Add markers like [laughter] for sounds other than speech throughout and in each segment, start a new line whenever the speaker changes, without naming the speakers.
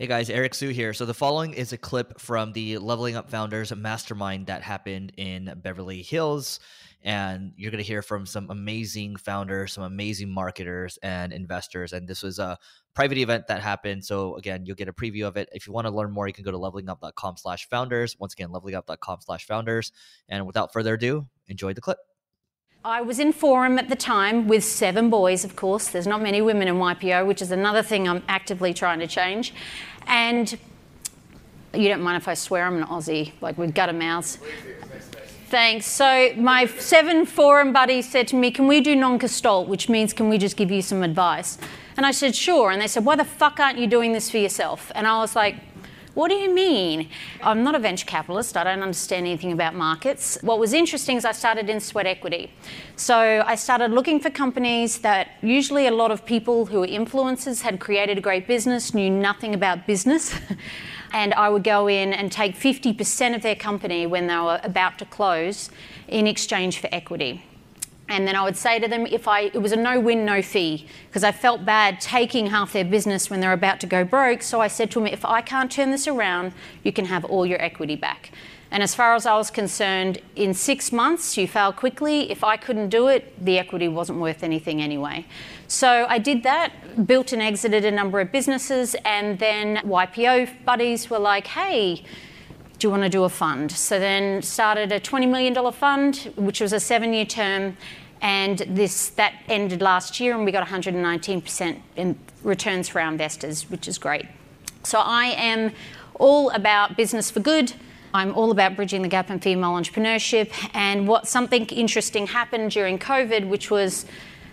Hey guys, Eric Siu here. So the following is a clip from the Leveling Up Founders Mastermind that happened in Beverly Hills. And you're going to hear from some amazing founders, some amazing marketers and investors. And this was a private event that happened. So again, you'll get a preview of it. If you want to learn more, you can go to levelingup.com slash founders. Once again, levelingup.com slash founders. And without further ado, enjoy the clip.
I was in Forum at the time with seven boys, of course. There's not many women in YPO, which is another thing I'm actively trying to change. And you don't mind if I swear I'm an Aussie, like with gutter mouths. Thanks. So my seven forum buddies said to me, "Can we do non-gestalt, which means can we just give you some advice?" And I said, "Sure." And they said, "Why the fuck aren't you doing this for yourself?" And I was like, what do you mean? I'm not a venture capitalist. I don't understand anything about markets. What was interesting is I started in sweat equity. So I started looking for companies that usually a lot of people who were influencers had created a great business, knew nothing about business. [laughs] and I would go in and take 50% of their company when they were about to close in exchange for equity. And then I would say to them if I it was a no win no fee because I felt bad taking half their business when they're about to go broke. So I said to them if I can't turn this around, you can have all your equity back. And as far as I was concerned, in six months, you fail quickly. If I couldn't do it, the equity wasn't worth anything anyway. So I did that, built and exited a number of businesses, and then YPO buddies were like, hey, do you want to do a fund? So then started a $20 million fund, which was a seven year term. And this that ended last year, and we got 119% in returns for our investors, which is great. So I am all about business for good. I'm all about bridging the gap in female entrepreneurship. And what something interesting happened during COVID, which was,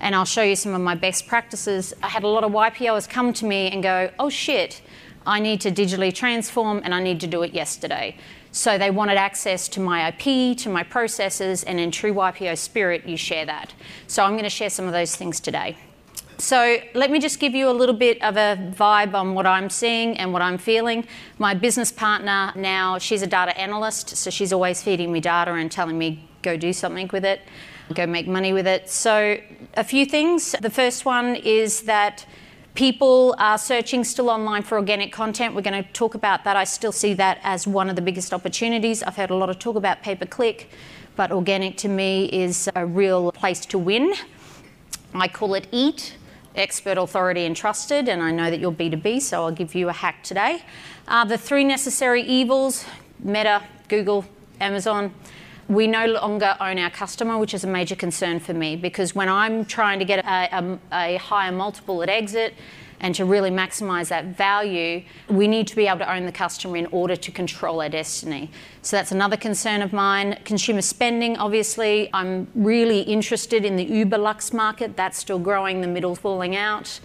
and I'll show you some of my best practices. I had a lot of YPOs come to me and go, "Oh shit, I need to digitally transform and I need to do it yesterday. So they wanted access to my IP, to my processes, and in true YPO spirit, you share that. So I'm going to share some of those things today. So let me just give you a little bit of a vibe on what I'm seeing and what I'm feeling. My business partner now, she's a data analyst, so she's always feeding me data and telling me go do something with it, go make money with it. So a few things. The first one is that People are searching still online for organic content. We're going to talk about that. I still see that as one of the biggest opportunities. I've heard a lot of talk about pay per click, but organic to me is a real place to win. I call it EAT expert, authority, and trusted. And I know that you're B2B, so I'll give you a hack today. Uh, the three necessary evils Meta, Google, Amazon. We no longer own our customer, which is a major concern for me because when I'm trying to get a, a, a higher multiple at exit, and to really maximize that value, we need to be able to own the customer in order to control our destiny. So that's another concern of mine. Consumer spending, obviously, I'm really interested in the Uber Lux market. That's still growing, the middle falling out.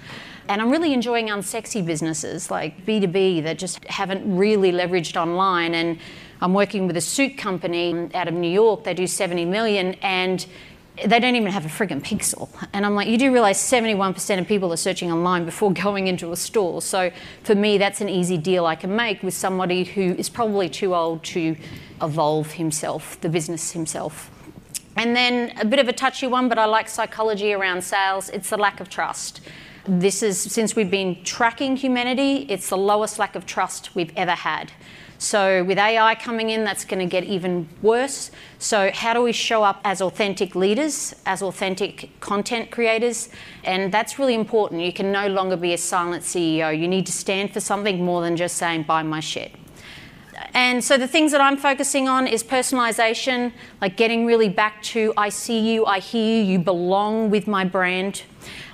And I'm really enjoying unsexy businesses like B2B that just haven't really leveraged online. And I'm working with a suit company out of New York. They do 70 million and they don't even have a frigging pixel. And I'm like, you do realize 71% of people are searching online before [laughs] going into a store. So for me, that's an easy deal I can make with somebody who is probably too old to evolve himself, the business himself. And then a bit of a touchy one, but I like psychology around sales. It's the lack of trust. This is, since we've been tracking humanity, it's the lowest lack of trust we've ever had. So with AI coming in, that's going to get even worse. So how do we show up as authentic leaders, as authentic content creators? And that's really important. You can no longer be a silent CEO. You need to stand for something more than just saying, buy my shit. And so the things that I'm focusing on is personalization, like getting really back to I see you, I hear you, you belong with my brand,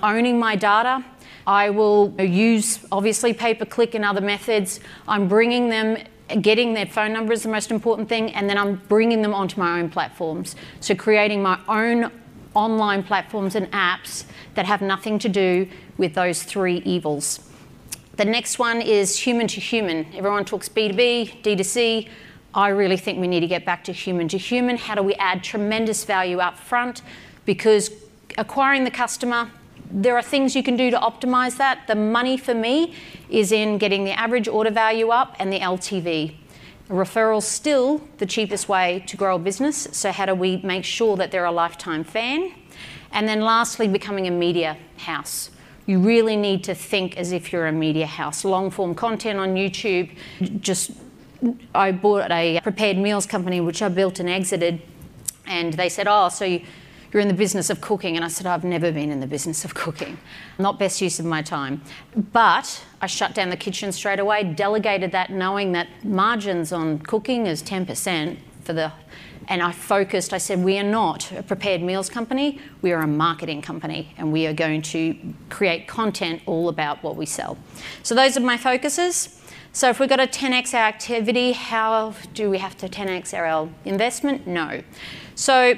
owning my data. I will use obviously pay per click and other methods. I'm bringing them getting their phone number is the most important thing, and then I'm bringing them onto my own platforms. So creating my own online platforms and apps that have nothing to do with those three evils. The next one is human to human. Everyone talks B2B, D2C. I really think we need to get back to human to human. How do we add tremendous value up front? Because acquiring the customer, there are things you can do to optimize that. The money for me is in getting the average order value up and the LTV. Referrals still the cheapest way to grow a business. So how do we make sure that they're a lifetime fan? And then lastly, becoming a media house. You really need to think as if you're a media house. Long form content on YouTube. Just I bought a prepared meals company which I built and exited, and they said, "Oh, so you." You're in the business of cooking. And I said, I've never been in the business of cooking. Not best use of my time. But I shut down the kitchen straight away, delegated that knowing that margins on cooking is 10% for the and I focused, I said, we are not a prepared meals company, we are a marketing company, and we are going to create content all about what we sell. So those are my focuses. So if we've got a 10x our activity, how do we have to 10x our investment? No. So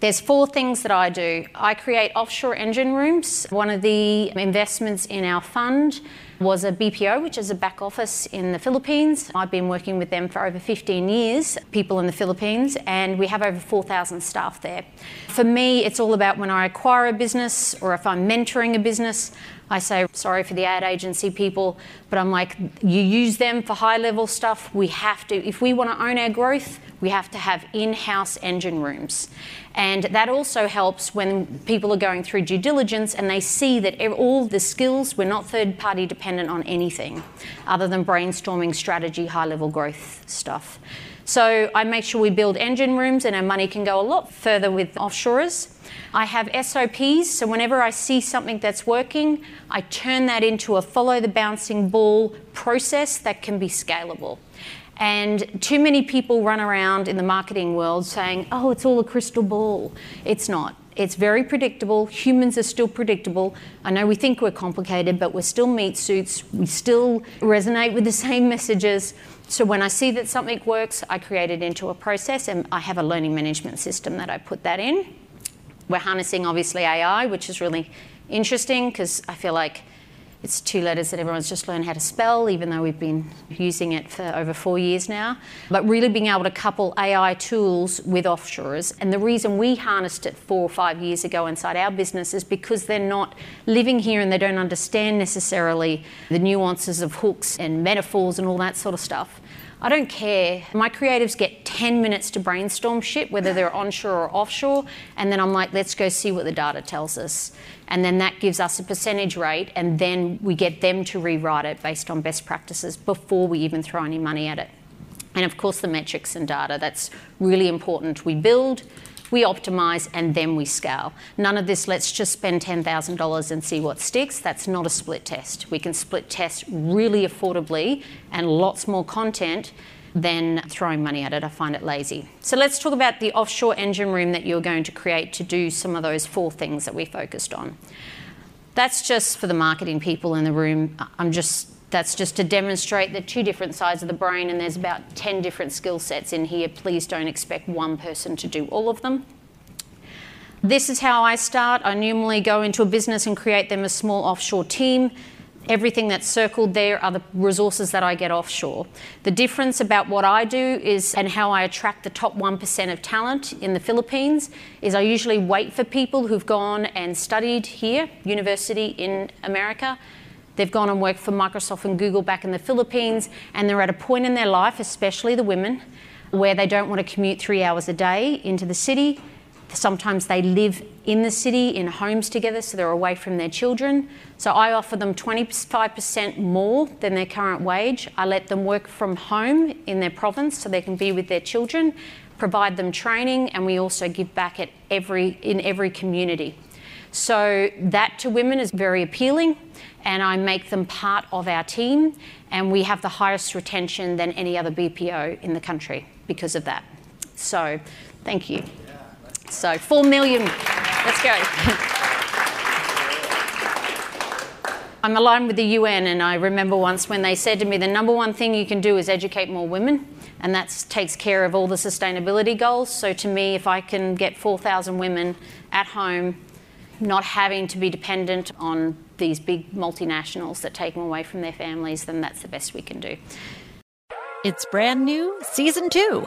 there's four things that I do. I create offshore engine rooms. One of the investments in our fund was a BPO, which is a back office in the Philippines. I've been working with them for over 15 years, people in the Philippines, and we have over 4,000 staff there. For me, it's all about when I acquire a business or if I'm mentoring a business, I say, sorry for the ad agency people, but I'm like, you use them for high level stuff. We have to, if we want to own our growth, we have to have in house engine rooms. And that also helps when people are going through due diligence and they see that all the skills, we're not third party dependent on anything other than brainstorming strategy, high level growth stuff. So I make sure we build engine rooms and our money can go a lot further with offshorers. I have SOPs, so whenever I see something that's working, I turn that into a follow the bouncing ball process that can be scalable. And too many people run around in the marketing world saying, oh, it's all a crystal ball. It's not. It's very predictable. Humans are still predictable. I know we think we're complicated, but we're still meat suits. We still resonate with the same messages. So when I see that something works, I create it into a process and I have a learning management system that I put that in. We're harnessing obviously AI, which is really interesting because I feel like it's two letters that everyone's just learned how to spell, even though we've been using it for over four years now. But really being able to couple AI tools with offshorers. And the reason we harnessed it four or five years ago inside our business is because they're not living here and they don't understand necessarily the nuances of hooks and metaphors and all that sort of stuff. I don't care. My creatives get 10 minutes to brainstorm shit, whether they're onshore or offshore. And then I'm like, let's go see what the data tells us. And then that gives us a percentage rate. And then we get them to rewrite it based on best practices before we even throw any money at it. And of course, the metrics and data. That's really important. We build, we optimize, and then we scale. None of this, let's just spend $10,000 and see what sticks. That's not a split test. We can split test really affordably and lots more content than throwing money at it. I find it lazy. So let's talk about the offshore engine room that you're going to create to do some of those four things that we focused on. That's just for the marketing people in the room. I'm just that's just to demonstrate the two different sides of the brain, and there's about 10 different skill sets in here. Please don't expect one person to do all of them. This is how I start. I normally go into a business and create them a small offshore team. Everything that's circled there are the resources that I get offshore. The difference about what I do is, and how I attract the top 1% of talent in the Philippines, is I usually wait for people who've gone and studied here, university in America, They've gone and worked for Microsoft and Google back in the Philippines, and they're at a point in their life, especially the women, where they don't want to commute three hours a day into the city. Sometimes they live in the city in homes together, so they're away from their children. So I offer them 25% more than their current wage. I let them work from home in their province so they can be with their children, provide them training, and we also give back at every, in every community. So that to women is very appealing and I make them part of our team. And we have the highest retention than any other BPO in the country because of that. So, thank you. So, four million. Let's go. [laughs] I'm aligned with the UN, and I remember once when they said to me, the number one thing you can do is educate more women, and that takes care of all the sustainability goals. So, to me, if I can get 4,000 women at home not having to be dependent on these big multinationals that take them away from their families, then that's the best we can do.
It's brand new, season two.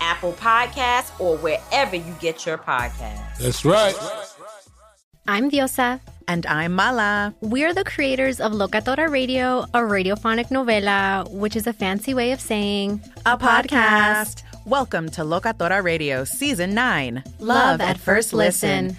Apple Podcasts, or wherever you get your podcasts.
That's right.
I'm Diosa.
And I'm Mala.
We're the creators of Locatora Radio, a radiophonic novela, which is a fancy way of saying
a, a podcast. podcast. Welcome to Locatora Radio Season 9
Love, Love at, at, First listen. listen.